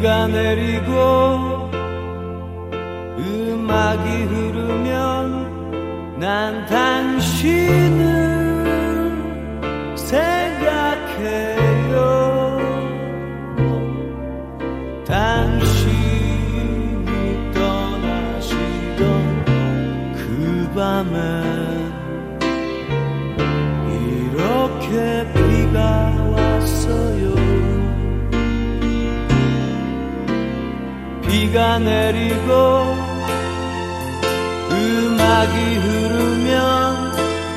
비가 내리고 음악이 흐르면 난 당신을 생각해요. 당신이 떠나시던 그 밤엔 이렇게 비가 내리고 음악이 흐르면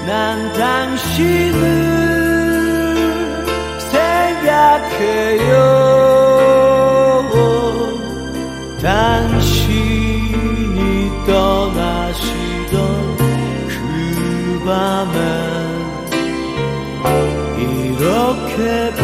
난 당신을 생각해요. 당신이 떠나시던 그 밤엔 이렇게